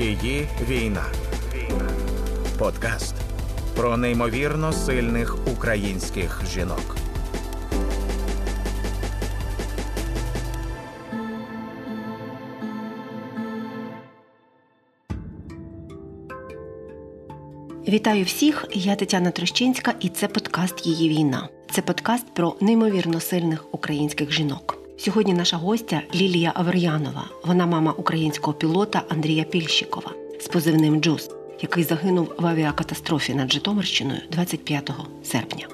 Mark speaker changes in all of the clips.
Speaker 1: Її війна. Подкаст про неймовірно сильних українських жінок.
Speaker 2: Вітаю всіх! Я Тетяна Трощинська, і це подкаст Її війна. Це подкаст про неймовірно сильних українських жінок. Сьогодні наша гостя Лілія Авер'янова. Вона мама українського пілота Андрія Пільщикова з позивним Джус, який загинув в авіакатастрофі над Житомирщиною 25 серпня.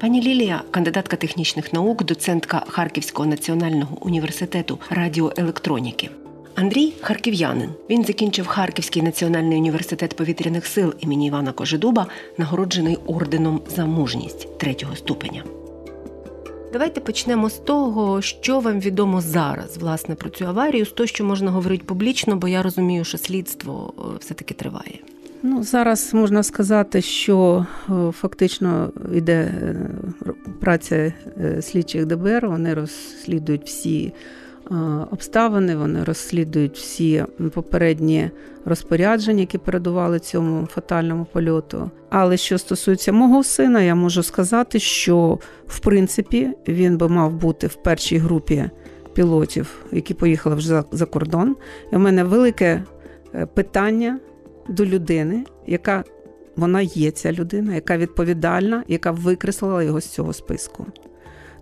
Speaker 2: Пані Лілія, кандидатка технічних наук, доцентка Харківського національного університету радіоелектроніки. Андрій харків'янин. Він закінчив Харківський національний університет повітряних сил імені Івана Кожедуба, нагороджений орденом за мужність третього ступеня. Давайте почнемо з того, що вам відомо зараз, власне, про цю аварію, з того, що можна говорити публічно, бо я розумію, що слідство е, все-таки триває.
Speaker 3: Ну, Зараз можна сказати, що е, фактично йде е, праця слідчих ДБР, вони розслідують всі обставини, вони розслідують всі попередні розпорядження, які передували цьому фатальному польоту. Але що стосується мого сина, я можу сказати, що в принципі він би мав бути в першій групі пілотів, які поїхали вже за кордон. І в мене велике е, питання до людини, яка вона є ця людина, яка відповідальна, яка викреслила його з цього списку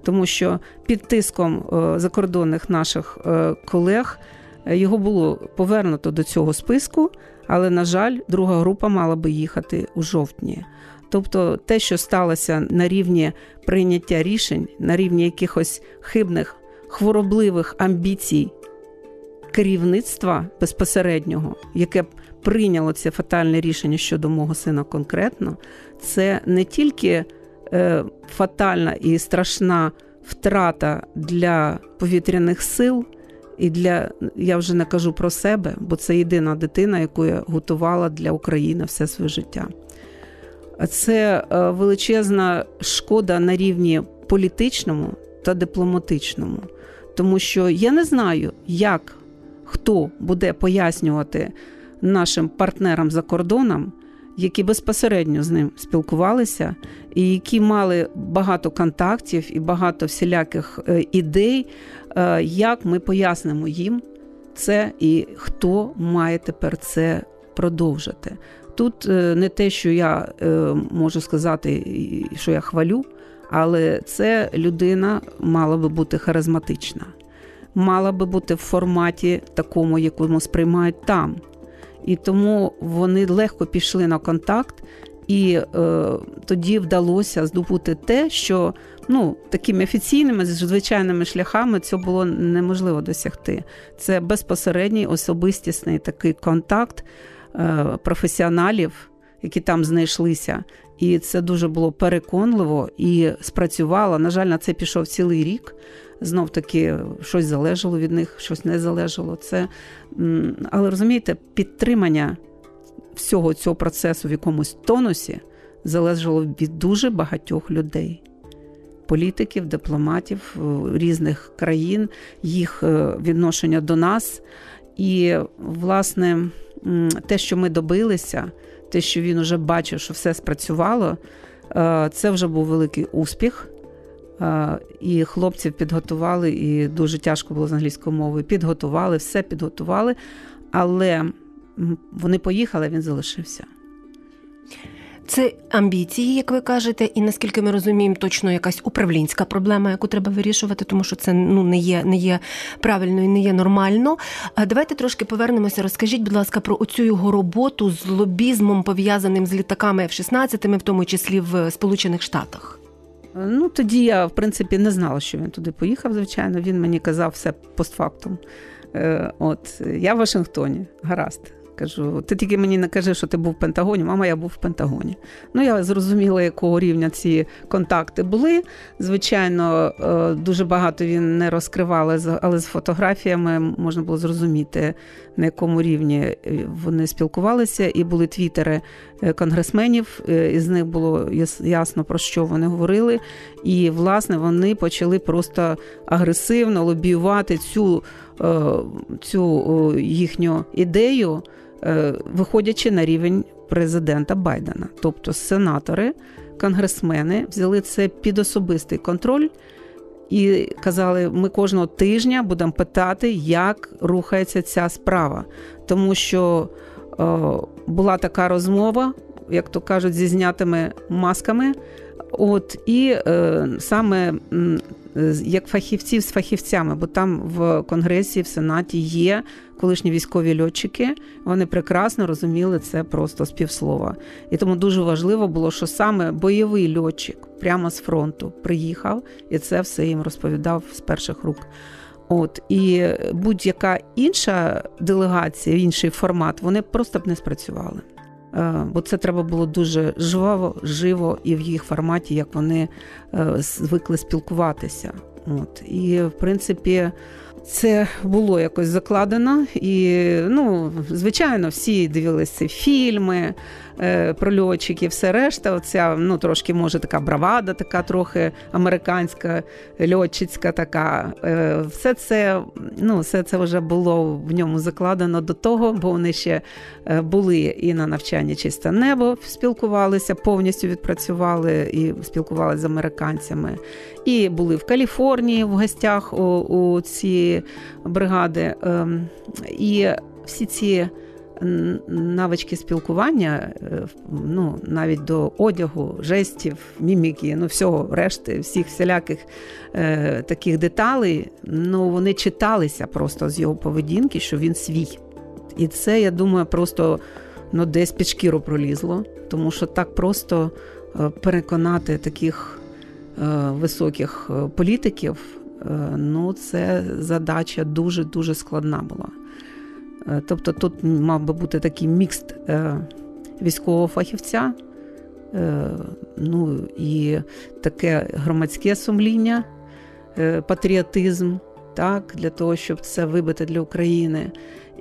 Speaker 3: тому що під тиском е, закордонних наших е, колег е, його було повернуто до цього списку, але, на жаль, друга група мала би їхати у жовтні. Тобто те, що сталося на рівні прийняття рішень, на рівні якихось хибних, хворобливих амбіцій керівництва безпосереднього, яке б прийняло це фатальне рішення щодо мого сина конкретно, це не тільки фатальна і страшна втрата для повітряних сил. І для я вже не кажу про себе, бо це єдина дитина, яку я готувала для України все своє життя. Це е, величезна шкода на рівні політичному та дипломатичному, тому що я не знаю, як хто буде пояснювати нашим партнерам за кордоном, які безпосередньо з ним спілкувалися, і які мали багато контактів і багато всіляких е, ідей, е, як ми пояснимо їм це і хто має тепер це продовжити. Тут е, не те, що я можу сказати, що я хвалю, але це людина мала би бути харизматична, мала би бути в форматі такому, якому сприймають там. І тому вони легко пішли на контакт, і е, тоді вдалося здобути те, що ну, такими офіційними звичайними шляхами це було неможливо досягти. Це безпосередній особистісний такий контакт е, професіоналів, які там знайшлися. І це дуже було переконливо і спрацювало. На жаль, на це пішов цілий рік знов таки щось залежало від них, щось не залежало. Це, Але розумієте, підтримання всього цього процесу в якомусь тонусі залежало від дуже багатьох людей. Політиків, дипломатів е, різних країн, їх е, відношення до нас. І, власне, те, що ми добилися, те, що він вже бачив, що все спрацювало, е, це вже був великий успіх. І хлопців підготували, і дуже тяжко було з англійською мовою. Підготували, все підготували, але вони поїхали, він залишився.
Speaker 2: Це амбіції, як ви кажете, і наскільки ми розуміємо, точно якась управлінська проблема, яку треба вирішувати, тому що це ну не є не є правильно і не є нормально. А давайте трошки повернемося. Розкажіть, будь ласка, про оцю його роботу з лобізмом, пов'язаним з літаками F-16, в тому числі в Сполучених Штатах.
Speaker 3: Ну, тоді я, в принципі, не знала, що він туди поїхав, звичайно. Він мені казав все постфактум. Е, от, Я в Вашингтоні, гаразд. Кажу, ти тільки мені не кажи, що ти був в Пентагоні. Мама, я був в Пентагоні. Ну, я зрозуміла, якого рівня ці контакти були. Звичайно, е, дуже багато він не розкривав, але з фотографіями можна було зрозуміти, на якому рівні е, вони спілкувалися, і були твітери е, конгресменів. Із них було ясно про що вони говорили. І, власне, вони почали просто агресивно лобіювати цю цю їхню ідею, виходячи на рівень президента Байдена. Тобто сенатори, конгресмени взяли це під особистий контроль. І казали, ми кожного тижня будемо питати, як рухається ця справа. Тому що е, була така розмова, як то кажуть, зі знятими масками. От і е, саме як фахівців з фахівцями, бо там в конгресі, в сенаті є колишні військові льотчики. Вони прекрасно розуміли це просто з півслова. І тому дуже важливо було, що саме бойовий льотчик прямо з фронту приїхав і це все їм розповідав з перших рук. От і будь-яка інша делегація, інший формат, вони просто б не спрацювали. Е, бо це треба було дуже жваво, живо і в їх форматі, як вони е, звикли спілкуватися. От І в принципі. Це було якось закладено, і ну, звичайно, всі дивилися фільми е, про льотчиків, все решта. Оця ну трошки може така бравада, така трохи американська, льотчицька така. Е, все це ну, все це вже було в ньому закладено до того, бо вони ще е, були і на навчанні чисте небо, спілкувалися, повністю відпрацювали і спілкувалися з американцями. І були в Каліфорнії в гостях у, у ці бригади. Ем, і всі ці навички спілкування, е, ну, навіть до одягу, жестів, міміки, ну, всього решти, всіх всіляких е, таких деталей, ну, вони читалися просто з його поведінки, що він свій. І це, я думаю, просто ну, десь під шкіру пролізло, тому що так просто е, переконати таких е, високих е, політиків. Ну, це задача дуже дуже складна була. Е, тобто тут мав би бути такий мікс е, військового фахівця, е, ну і таке громадське сумління, патріотизм, так, для того, щоб це вибити для України.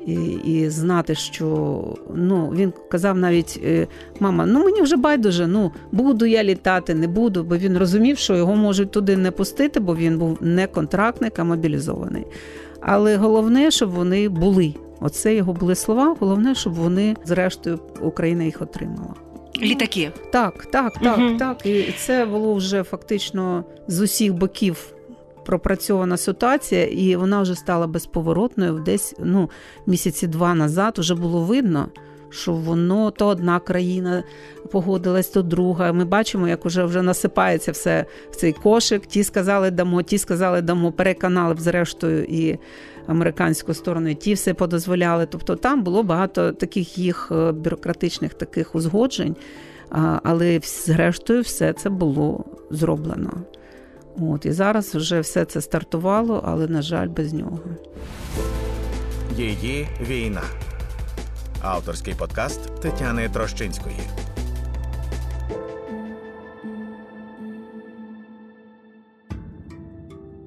Speaker 3: І і знати, що ну він казав навіть мама, ну мені вже байдуже, ну буду я літати, не буду, бо він розумів, що його можуть туди не пустити, бо він був не контрактник, а мобілізований. Але головне, щоб вони були. Оце його були слова. Головне, щоб вони, зрештою, Україна їх отримала.
Speaker 2: Літаки.
Speaker 3: Так, так, так, угу. так. І це було вже фактично з усіх боків пропрацьована ситуація, і вона вже стала безповоротною. Десь ну, місяці два назад вже було видно. Що воно то одна країна погодилась, то друга. Ми бачимо, як вже вже насипається все в цей кошик. Ті сказали дамо, ті сказали дамо, переконали зрештою і американську сторону, і ті все подозволяли. Тобто там було багато таких їх е, бюрократичних таких узгоджень, але зрештою все це було зроблено. От І зараз вже все це стартувало, але, на жаль, без нього.
Speaker 1: Її війна. Авторський подкаст Тетяни Трощинської.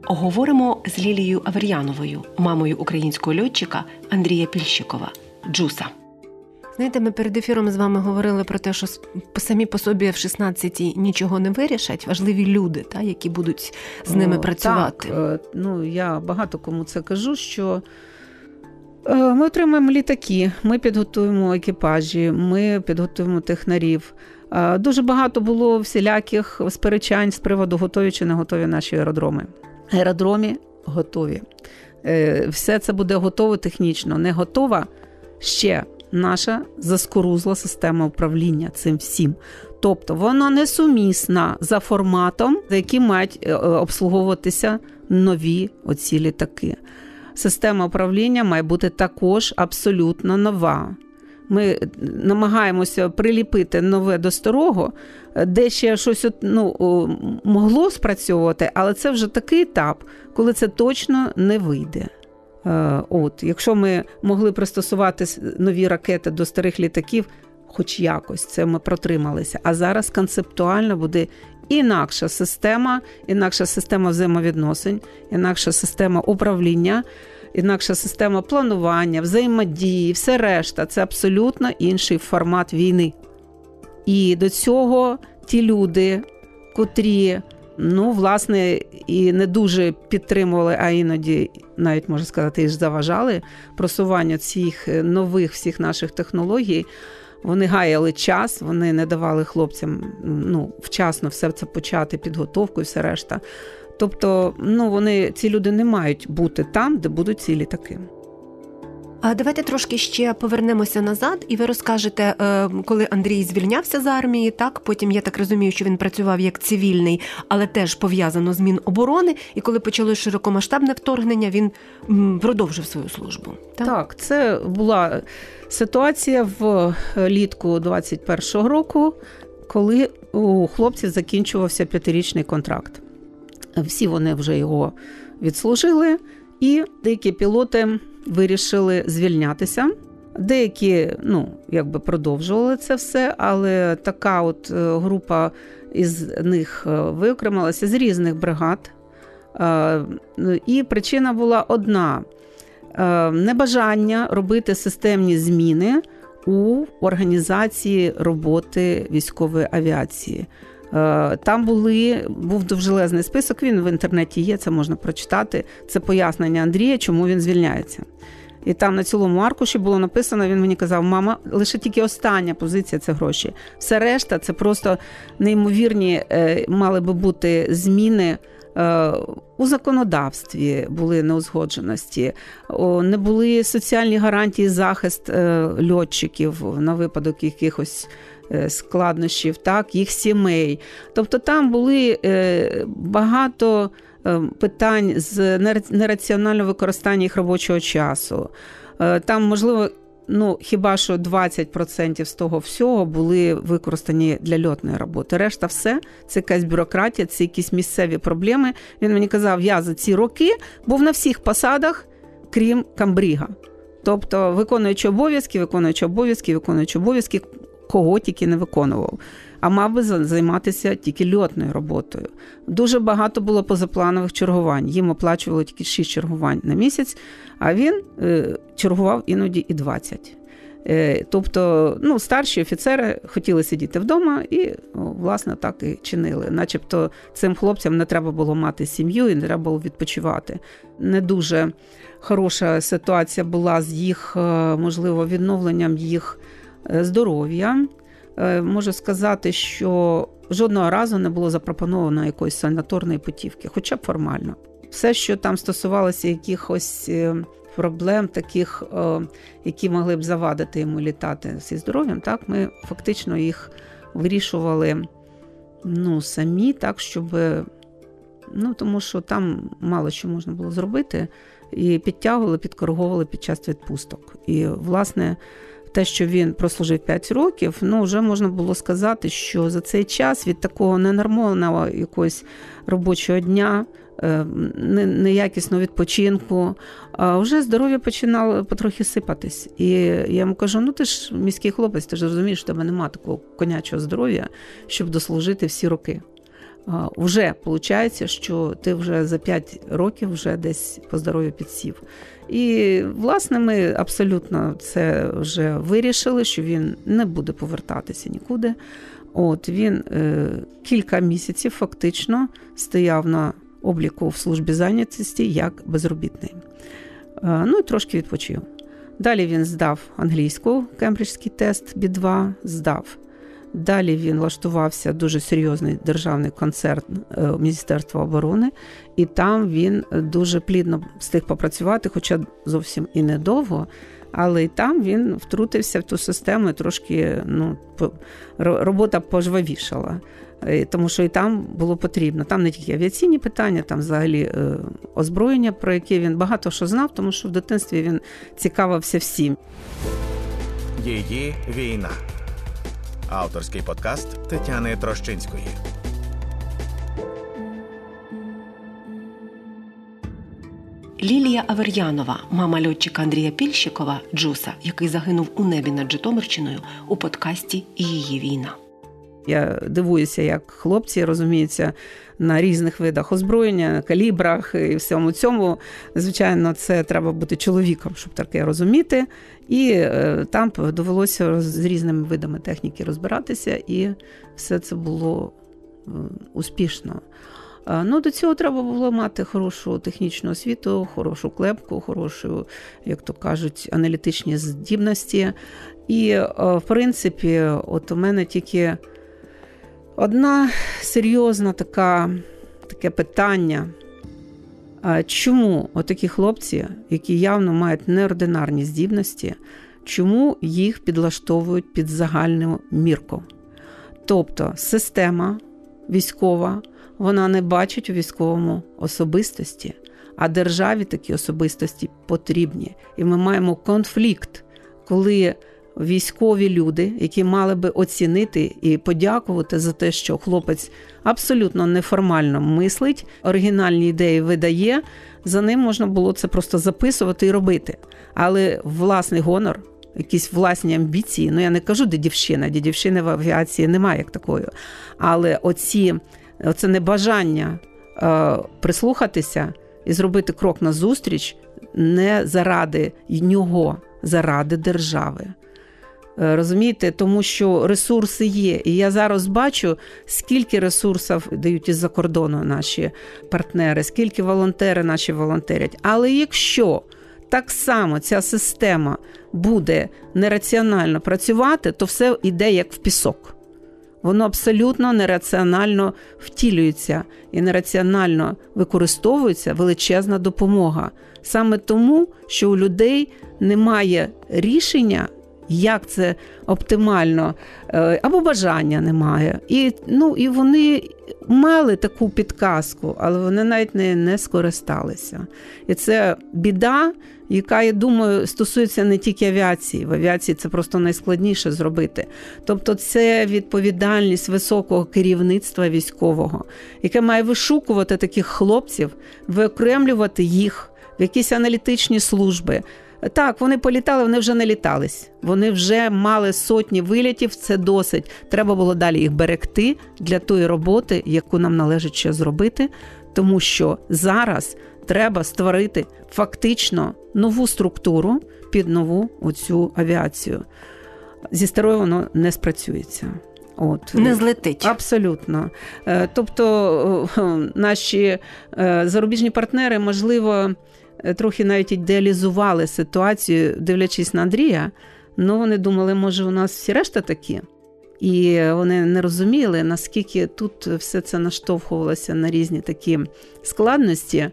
Speaker 2: Говоримо з Лілією Авер'яновою, мамою українського льотчика Андрія Пільщикова, Джуса. Знаєте, ми перед ефіром з вами говорили про те, що самі по собі в 16-ті нічого не вирішать. Важливі люди, та, які будуть з ними О, працювати.
Speaker 3: Так, е, Ну я багато кому це кажу. що ми отримаємо літаки, ми підготуємо екіпажі, ми підготуємо технарів. Е, дуже багато було всіляких сперечань з приводу готові чи не готові наші аеродроми аеродромі готові. Е, все це буде готово технічно. Не готова ще наша заскорузла система управління цим всім. Тобто вона несумісна за форматом, за яким мають е, обслуговуватися нові оці літаки. Система управління має бути також абсолютно нова. Ми намагаємося приліпити нове до старого, де ще щось ну, могло спрацьовувати, але це вже такий етап, коли це точно не вийде. Е, от, Якщо ми могли пристосувати нові ракети до старих літаків, хоч якось це ми протрималися. А зараз концептуально буде інакша система, інакша система взаємовідносин, інакша система управління інакша система планування, взаємодії, все решта це абсолютно інший формат війни. І до цього ті люди, котрі ну, власне, і не дуже підтримували, а іноді, навіть можна сказати, і ж заважали просування цих нових всіх наших технологій. Вони гаяли час, вони не давали хлопцям ну, вчасно все це почати, підготовку і все решта. Тобто, ну вони ці люди не мають бути там, де будуть ці літаки.
Speaker 2: А давайте трошки ще повернемося назад, і ви розкажете, е, коли Андрій звільнявся з армії, так потім я так розумію, що він працював як цивільний, але теж пов'язано з Міноборони. І коли почалось широкомасштабне вторгнення, він продовжив свою службу.
Speaker 3: Так, так це була ситуація в літку 21-го року, коли у хлопців закінчувався п'ятирічний контракт. Всі вони вже його відслужили, і деякі пілоти вирішили звільнятися. Деякі ну, якби продовжували це все, але така от е, група із них е, виокремилася з різних бригад. Е, і причина була одна: небажання робити системні зміни у організації роботи військової авіації. Там були, був довжелезний список, він в інтернеті є, це можна прочитати. Це пояснення Андрія, чому він звільняється. І там на цілому аркуші було написано: він мені казав, мама, лише тільки остання позиція це гроші. Все решта це просто неймовірні е, мали би бути зміни. Е, у законодавстві були неузгодженості, не були соціальні гарантії захист е, льотчиків на випадок якихось складнощів, так, їх сімей. Тобто там були багато Е, питань з нераціонального використання їх робочого часу. Е, там, можливо, ну хіба що 20% з того всього були використані для льотної роботи. Решта все це якась бюрократія, це якісь місцеві проблеми. Він мені казав, я за ці роки був на всіх посадах, крім Камбріга. Тобто, виконуючи обов'язки, виконуючи обов'язки, виконуючи обов'язки, кого тільки не виконував а мав би займатися тільки льотною роботою. Дуже багато було позапланових чергувань. Їм оплачували тільки 6 чергувань на місяць, а він е, чергував іноді і 20. Е, тобто, ну, старші офіцери хотіли сидіти вдома і, власне, так і чинили. Начебто цим хлопцям не треба було мати сім'ю і не треба було відпочивати. Не дуже хороша ситуація була з їх, е, можливо, відновленням їх здоров'я. Е, можу сказати, що жодного разу не було запропоновано якоїсь санаторної путівки, хоча б формально. Все, що там стосувалося якихось е, проблем, таких, е, які могли б завадити йому літати зі здоров'ям, так ми фактично їх вирішували ну, самі, так, щоб. Ну, тому що там мало що можна було зробити, і підтягували, підкориговували під час відпусток. І, власне, те, що він прослужив 5 років, ну вже можна було сказати, що за цей час від такого ненормального якогось робочого дня. Е, неякісного відпочинку, вже здоров'я починало потрохи сипатись. І я йому кажу: ну ти ж міський хлопець, ти ж розумієш, що тебе немає такого конячого здоров'я, щоб дослужити всі роки. Вже виходить, що ти вже за 5 років вже десь по здоров'ю підсів. І, власне, ми абсолютно це вже вирішили, що він не буде повертатися нікуди. От Він е, кілька місяців фактично стояв на обліку в службі зайнятості як безробітний. Е, ну і трошки відпочив. Далі він здав англійську кембриджський тест B2, здав Далі він влаштувався дуже серйозний державний концерт е, Міністерства оборони, і там він дуже плідно встиг попрацювати, хоча зовсім і недовго. Але і там він втрутився в ту систему, і трошки ну, робота пожвавішала. Е, тому що і там було потрібно. Там не тільки авіаційні питання, там взагалі е, озброєння, про яке він багато що знав, тому що в дитинстві він цікавився всім.
Speaker 1: Її війна авторський подкаст Тетяни Трощинської.
Speaker 2: Лілія Авер'янова, мама льотчика Андрія Пільщикова, Джуса, який загинув у небі над Житомирщиною у подкасті Її війна.
Speaker 3: Я дивуюся, як хлопці розуміються на різних видах озброєння, калібрах і всьому цьому. Звичайно, це треба бути чоловіком, щоб таке розуміти. І е, там довелося з різними видами техніки розбиратися, і все це було е, успішно. Ну, До цього треба було мати хорошу технічну освіту, хорошу клепку, хорошу, як то кажуть, аналітичні здібності. І, в принципі, от у мене тільки одна серйозна така, таке питання. Чому отакі хлопці, які явно мають неординарні здібності, чому їх підлаштовують під загальну мірку? Тобто система військова, вона не бачить у військовому особистості, а державі такі особистості потрібні. І ми маємо конфлікт, коли військові люди, які мали би оцінити і подякувати за те, що хлопець абсолютно неформально мислить, оригінальні ідеї видає. За ним можна було це просто записувати і робити. Але власний гонор, якісь власні амбіції, ну я не кажу дідівщина, дідівщини в авіації немає як такої. Але оці, оце небажання е, прислухатися і зробити крок назустріч не заради нього, заради держави. Е, розумієте, тому що ресурси є. І я зараз бачу, скільки ресурсів дають із-за кордону наші партнери, скільки волонтери наші волонтерять. Але якщо так само ця система буде нераціонально працювати, то все йде як в пісок. Воно абсолютно нераціонально втілюється і нераціонально використовується величезна допомога. Саме тому, що у людей немає рішення як це оптимально, е, або бажання немає. І ну, і вони мали таку підказку, але вони навіть не, не скористалися. І це біда. Яка, я думаю, стосується не тільки авіації. В авіації це просто найскладніше зробити. Тобто, це відповідальність високого керівництва військового, яке має вишукувати таких хлопців, виокремлювати їх в якісь аналітичні служби. Так, вони політали, вони вже не літались. Вони вже мали сотні вилітів. Це досить. Треба було далі їх берегти для тої роботи, яку нам належить ще зробити, тому що зараз треба створити фактично нову структуру під нову оцю авіацію. Зі старою воно не спрацюється.
Speaker 2: От не злетить
Speaker 3: абсолютно. Е, тобто е, наші е, зарубіжні партнери, можливо. Е, трохи навіть ідеалізували ситуацію, дивлячись на Андрія. Ну, вони думали, може, у нас всі решта такі. І вони не розуміли, наскільки тут все це наштовхувалося на різні такі складності.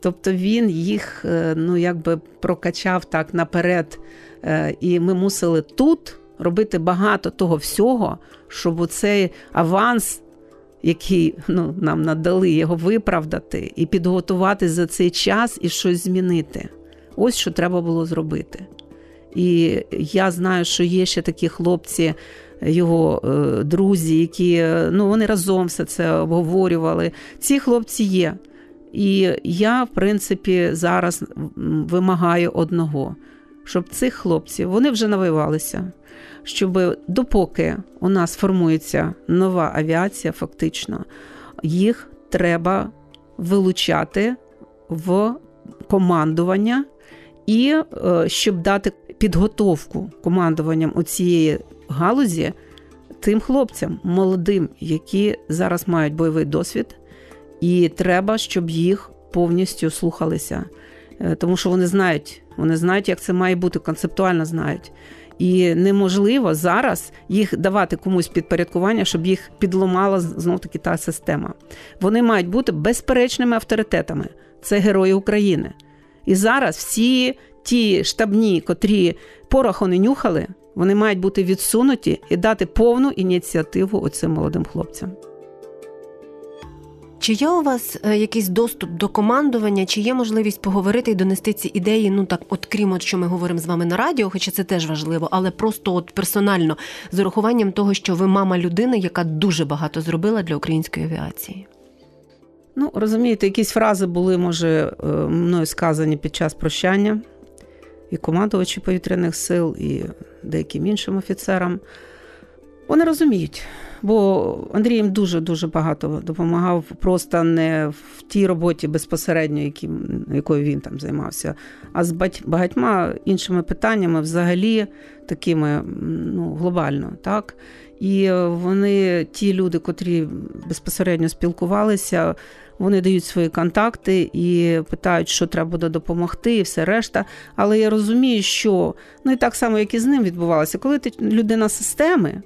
Speaker 3: Тобто він їх е, ну, якби прокачав так наперед. Е, і ми мусили тут робити багато того всього, щоб цей аванс який ну, нам надали, його виправдати і підготувати за цей час і щось змінити. Ось що треба було зробити. І я знаю, що є ще такі хлопці, його е, друзі, які е, ну, вони разом все це обговорювали. Ці хлопці є. І я, в принципі, зараз вимагаю одного, щоб цих хлопців вони вже навивалися щоб допоки у нас формується нова авіація, фактично, їх треба вилучати в командування і е, щоб дати підготовку командуванням у цієї галузі тим хлопцям молодим, які зараз мають бойовий досвід, і треба, щоб їх повністю слухалися, е, тому що вони знають, вони знають, як це має бути, концептуально знають. І неможливо зараз їх давати комусь підпорядкування, щоб їх підломала знов таки та система. Вони мають бути безперечними авторитетами. Це герої України. І зараз всі ті штабні, котрі пороху не нюхали, вони мають бути відсунуті і дати повну ініціативу оцим молодим хлопцям.
Speaker 2: Чи є у вас е, якийсь доступ до командування, чи є можливість поговорити і донести ці ідеї? Ну так, от крім от що ми говоримо з вами на радіо, хоча це теж важливо, але просто от персонально з урахуванням того, що ви мама людини, яка дуже багато зробила для української авіації?
Speaker 3: Ну, розумієте, якісь фрази були, може, е, мною сказані під час прощання і командувачі повітряних сил, і деяким іншим офіцерам. Вони розуміють, бо Андрій їм дуже-дуже багато допомагав просто не в тій роботі безпосередньо, яким, якою він там займався, а з багатьма іншими питаннями, взагалі такими ну, глобально. так. І вони, ті люди, котрі безпосередньо спілкувалися, вони дають свої контакти і питають, що треба буде допомогти, і все решта. Але я розумію, що ну і так само, як і з ним відбувалося, коли ти людина системи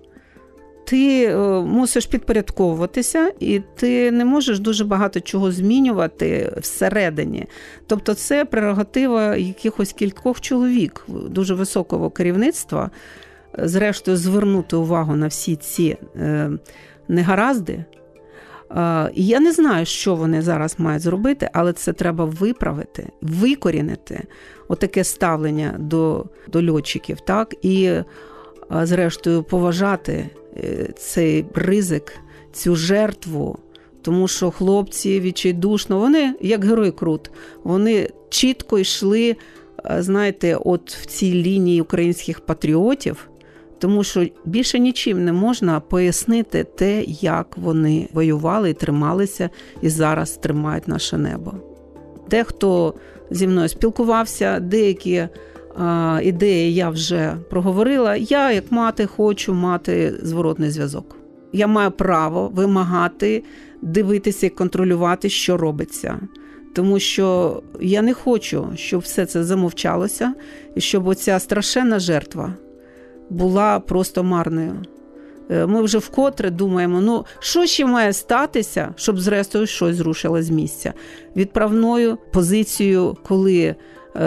Speaker 3: ти е, мусиш підпорядковуватися, і ти не можеш дуже багато чого змінювати всередині. Тобто, це прерогатива якихось кількох чоловік, дуже високого керівництва, зрештою, звернути увагу на всі ці е, негаразди. І я не знаю, що вони зараз мають зробити, але це треба виправити, викорінити отаке ставлення до до льотчиків, так і зрештою поважати Е, цей ризик, цю жертву. Тому що хлопці відчайдушно, вони, як герой Крут, вони чітко йшли, е, знаєте, от в цій лінії українських патріотів, тому що більше нічим не можна пояснити те, як вони воювали і трималися, і зараз тримають наше небо. Дехто зі мною спілкувався, деякі ідеї я вже проговорила. Я, як мати, хочу мати зворотний зв'язок. Я маю право вимагати, дивитися і контролювати, що робиться. Тому що я не хочу, щоб все це замовчалося, і щоб оця страшенна жертва була просто марною. Е, ми вже вкотре думаємо, ну що ще має статися, щоб зрештою щось зрушило з місця. Відправною позицією, коли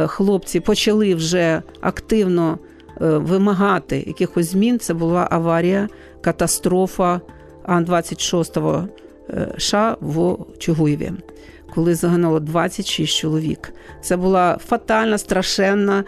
Speaker 3: хлопці почали вже активно е, вимагати якихось змін. Це була аварія, катастрофа Ан-26 е, США в Чугуєві, коли загинуло 26 чоловік. Це була фатальна, страшенна.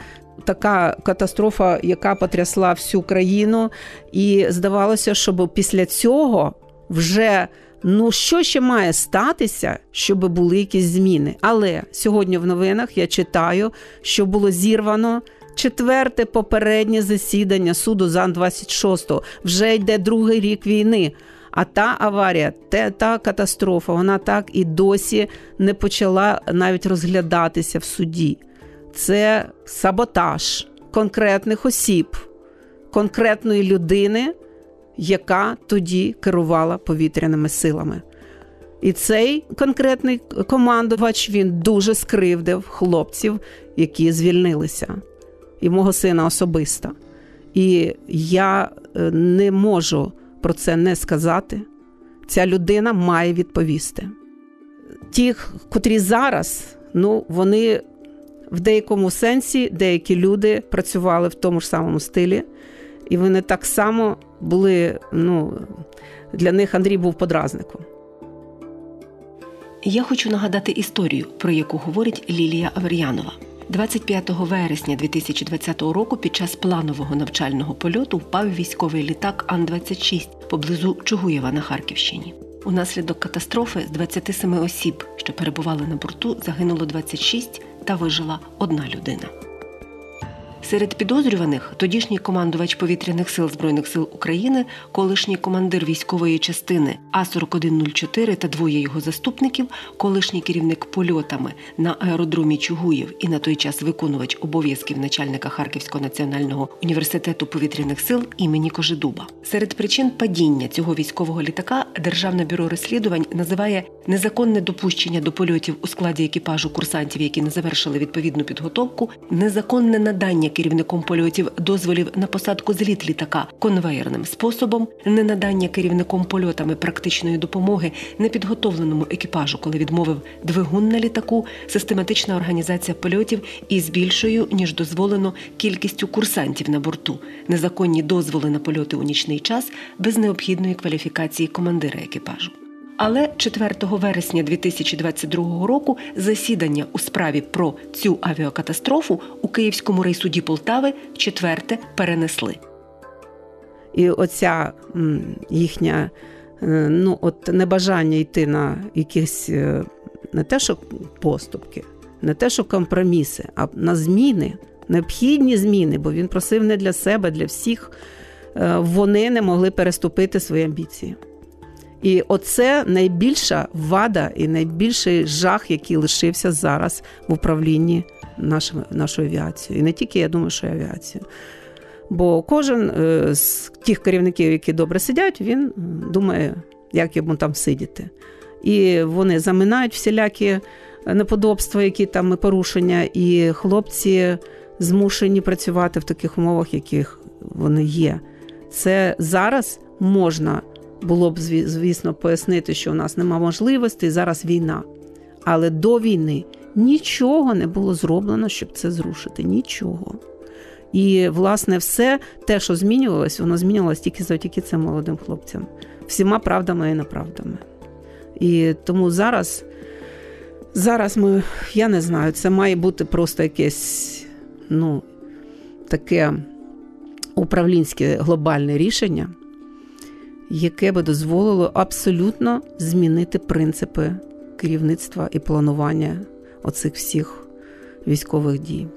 Speaker 3: Така катастрофа, яка потрясла всю країну, і здавалося, щоб після цього вже Ну, що ще має статися, щоб були якісь зміни? Але сьогодні в новинах я читаю, що було зірвано четверте попереднє засідання суду ЗАН 26 Вже йде другий рік війни. А та аварія, та, та катастрофа, вона так і досі не почала навіть розглядатися в суді. Це саботаж конкретних осіб, конкретної людини яка тоді керувала повітряними силами. І цей конкретний командувач він дуже скривдив хлопців, які звільнилися, і мого сина особисто. І я е, не можу про це не сказати. Ця людина має відповісти. Ті, котрі зараз, ну, вони в деякому сенсі, деякі люди працювали в тому ж самому стилі, і вони так само були. ну, Для них Андрій був подразником.
Speaker 2: Я хочу нагадати історію, про яку говорить Лілія Авер'янова. 25 вересня 2020 року під час планового навчального польоту впав військовий літак Ан-26 поблизу Чугуєва на Харківщині. Унаслідок катастрофи з 27 осіб, що перебували на борту, загинуло 26 та вижила одна людина. Серед підозрюваних тодішній командувач повітряних сил збройних сил України, колишній командир військової частини А 4104 та двоє його заступників, колишній керівник польотами на аеродромі Чугуєв і на той час виконувач обов'язків начальника Харківського національного університету повітряних сил імені Кожедуба. Серед причин падіння цього військового літака Державне бюро розслідувань називає незаконне допущення до польотів у складі екіпажу курсантів, які не завершили відповідну підготовку, незаконне надання керівником польотів дозволів на посадку зліт літака конвеєрним способом, ненадання керівником польотами практичної допомоги непідготовленому екіпажу, коли відмовив двигун на літаку, систематична організація польотів із більшою ніж дозволено кількістю курсантів на борту, незаконні дозволи на польоти у нічний час без необхідної кваліфікації командира екіпажу. Але 4 вересня 2022 року засідання у справі про цю авіакатастрофу у Київському райсуді Полтави четверте перенесли.
Speaker 3: І оця їхня е, ну, от небажання йти на якісь е, не те, що поступки, не те, що компроміси, а на зміни, необхідні зміни, бо він просив не для себе, для всіх. Е, вони не могли переступити свої амбіції. І оце найбільша вада і найбільший жах, який лишився зараз в управлінні нашою нашою авіацією. І не тільки я думаю, що авіацією. Бо кожен е, з тих керівників, які добре сидять, він думає, як йому там сидіти. і вони заминають всілякі неподобства, які там і порушення, і хлопці змушені працювати в таких умовах, яких вони є. Це зараз можна було б, звісно, пояснити, що у нас нема можливостей, зараз війна. Але до війни нічого не було зроблено, щоб це зрушити. Нічого. І, власне, все те, що змінювалось, воно змінювалось тільки завдяки цим молодим хлопцям, всіма правдами і неправдами. І тому зараз, зараз ми, я не знаю, це має бути просто якесь, ну, таке управлінське глобальне рішення, яке би дозволило абсолютно змінити принципи керівництва і планування оцих всіх військових дій.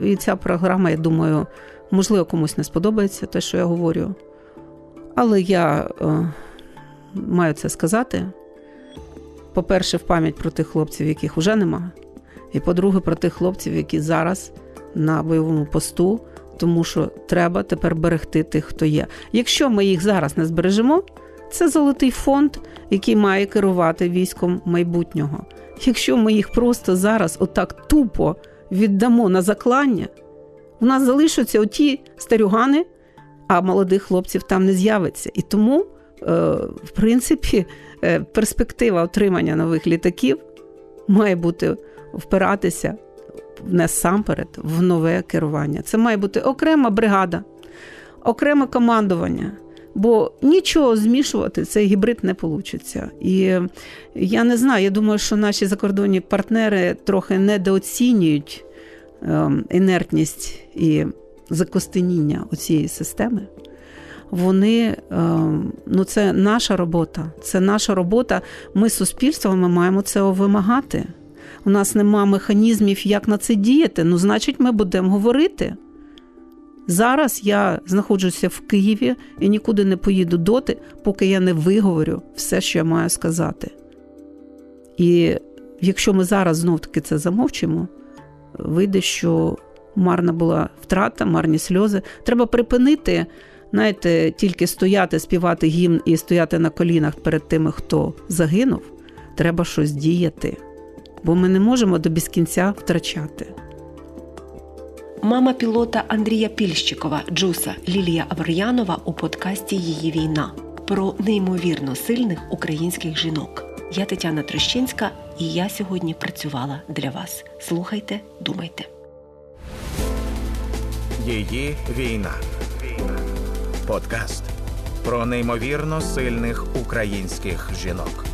Speaker 3: І ця програма, я думаю, можливо, комусь не сподобається те, що я говорю. Але я е, маю це сказати. По-перше, в пам'ять про тих хлопців, яких вже нема. І по-друге, про тих хлопців, які зараз на бойовому посту, тому що треба тепер берегти тих, хто є. Якщо ми їх зараз не збережемо, це золотий фонд, який має керувати військом майбутнього. Якщо ми їх просто зараз отак тупо віддамо на заклання, у нас залишаться оті старюгани, а молодих хлопців там не з'явиться. І тому, е, в принципі, е, перспектива отримання нових літаків має бути впиратися насамперед в нове керування. Це має бути окрема бригада, окреме командування. Бо нічого змішувати цей гібрид не вийде. І я не знаю, я думаю, що наші закордонні партнери трохи недооцінюють ем, інертність і закостеніння цієї системи. Вони, ем, ну це наша робота. Це наша робота. Ми суспільство, ми маємо це вимагати. У нас нема механізмів, як на це діяти. Ну, значить, ми будемо говорити. Зараз я знаходжуся в Києві і нікуди не поїду доти, поки я не виговорю все, що я маю сказати. І якщо ми зараз знов-таки це замовчимо, вийде, що марна була втрата, марні сльози. Треба припинити, знаєте, тільки стояти, співати гімн і стояти на колінах перед тими, хто загинув. Треба щось діяти, бо ми не можемо до безкінця втрачати.
Speaker 2: Мама пілота Андрія Пільщикова Джуса Лілія Авер'янова у подкасті Її війна про неймовірно сильних українських жінок. Я Тетяна Трощинська, і я сьогодні працювала для вас. Слухайте, думайте.
Speaker 1: Її війна. Подкаст про неймовірно сильних українських жінок.